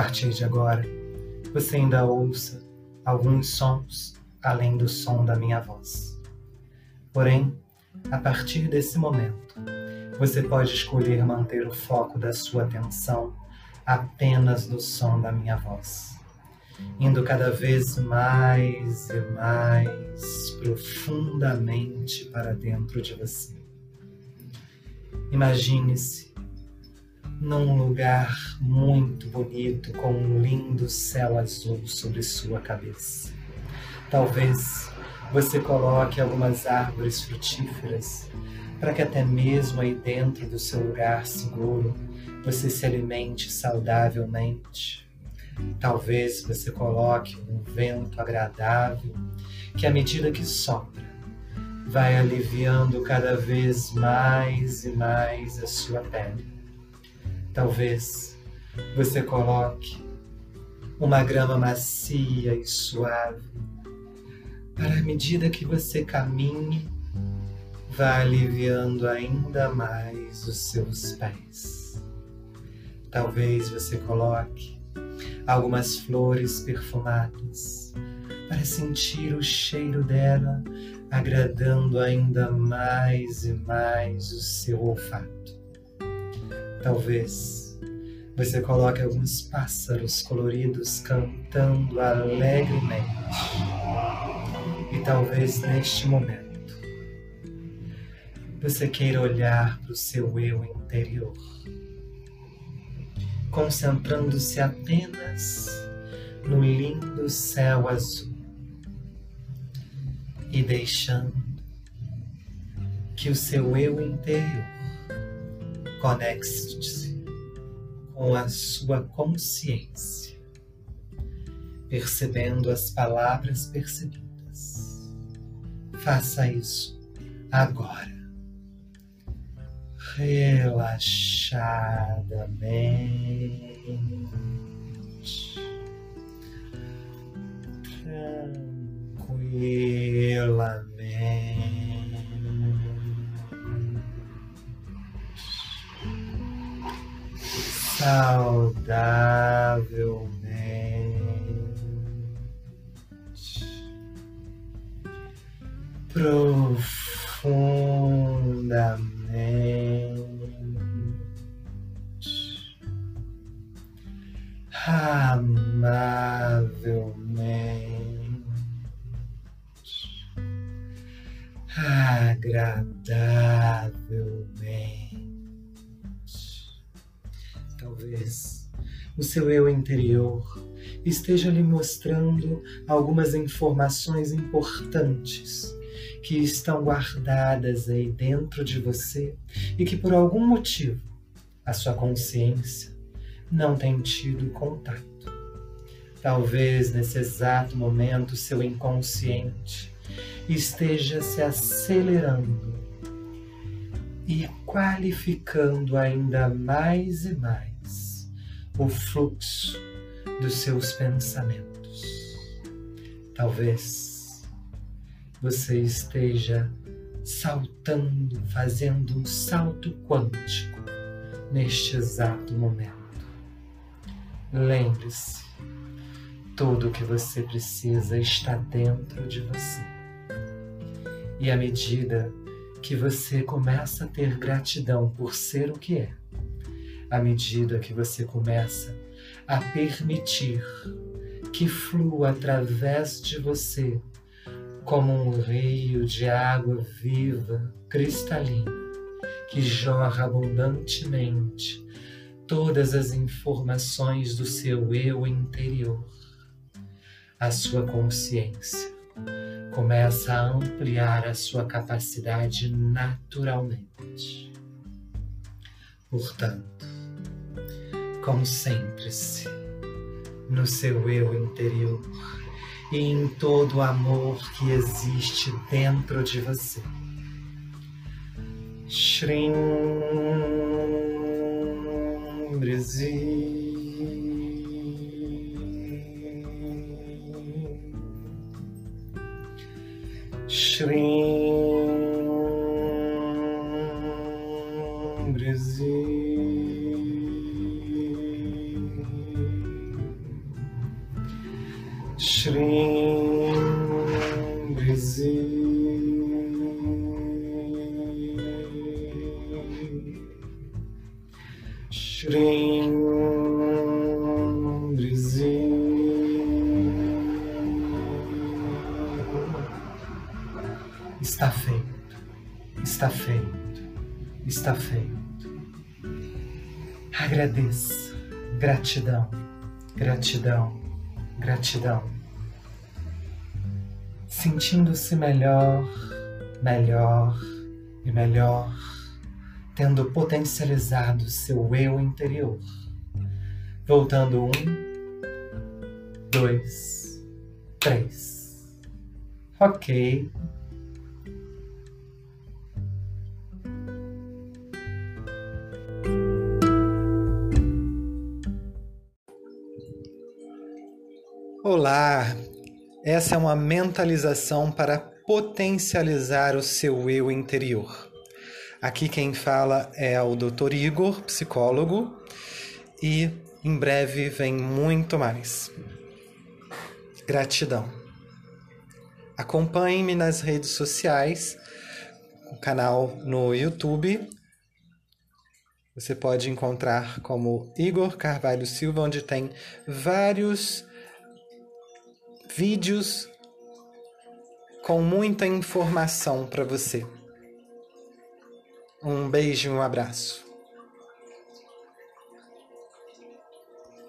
partir de agora, você ainda ouça alguns sons além do som da minha voz. Porém, a partir desse momento, você pode escolher manter o foco da sua atenção apenas no som da minha voz, indo cada vez mais e mais profundamente para dentro de você. Imagine-se num lugar muito bonito com um lindo céu azul sobre sua cabeça. Talvez você coloque algumas árvores frutíferas para que até mesmo aí dentro do seu lugar seguro você se alimente saudavelmente. Talvez você coloque um vento agradável que, à medida que sopra, vai aliviando cada vez mais e mais a sua pele. Talvez você coloque uma grama macia e suave para à medida que você caminhe, vá aliviando ainda mais os seus pés. Talvez você coloque algumas flores perfumadas para sentir o cheiro dela agradando ainda mais e mais o seu olfato. Talvez você coloque alguns pássaros coloridos cantando alegremente. E talvez neste momento você queira olhar para o seu eu interior, concentrando-se apenas no lindo céu azul e deixando que o seu eu interior conecte-se com a sua consciência, percebendo as palavras percebidas. Faça isso agora, relaxadamente, tranquilamente. Saudavelmente, profundamente, amavelmente, agradavelmente talvez o seu eu interior esteja lhe mostrando algumas informações importantes que estão guardadas aí dentro de você e que por algum motivo a sua consciência não tem tido contato. Talvez nesse exato momento seu inconsciente esteja se acelerando e qualificando ainda mais e mais o fluxo dos seus pensamentos. Talvez você esteja saltando, fazendo um salto quântico neste exato momento. Lembre-se, tudo o que você precisa está dentro de você. E à medida que você começa a ter gratidão por ser o que é, à medida que você começa a permitir que flua através de você como um rio de água viva, cristalina, que jorra abundantemente todas as informações do seu eu interior. A sua consciência começa a ampliar a sua capacidade naturalmente. Portanto, Concentre-se no seu eu interior e em todo o amor que existe dentro de você. Shrim Shrim Shrim Shrim Está feito, está feito, está feito. Agradeça, gratidão, gratidão, gratidão. Sentindo-se melhor, melhor e melhor tendo potencializado seu eu interior. Voltando um, dois, três. Ok. Olá, essa é uma mentalização para potencializar o seu eu interior. Aqui quem fala é o Dr. Igor, psicólogo, e em breve vem muito mais. Gratidão. Acompanhe-me nas redes sociais, o canal no YouTube. Você pode encontrar como Igor Carvalho Silva, onde tem vários vídeos com muita informação para você. Um beijo e um abraço.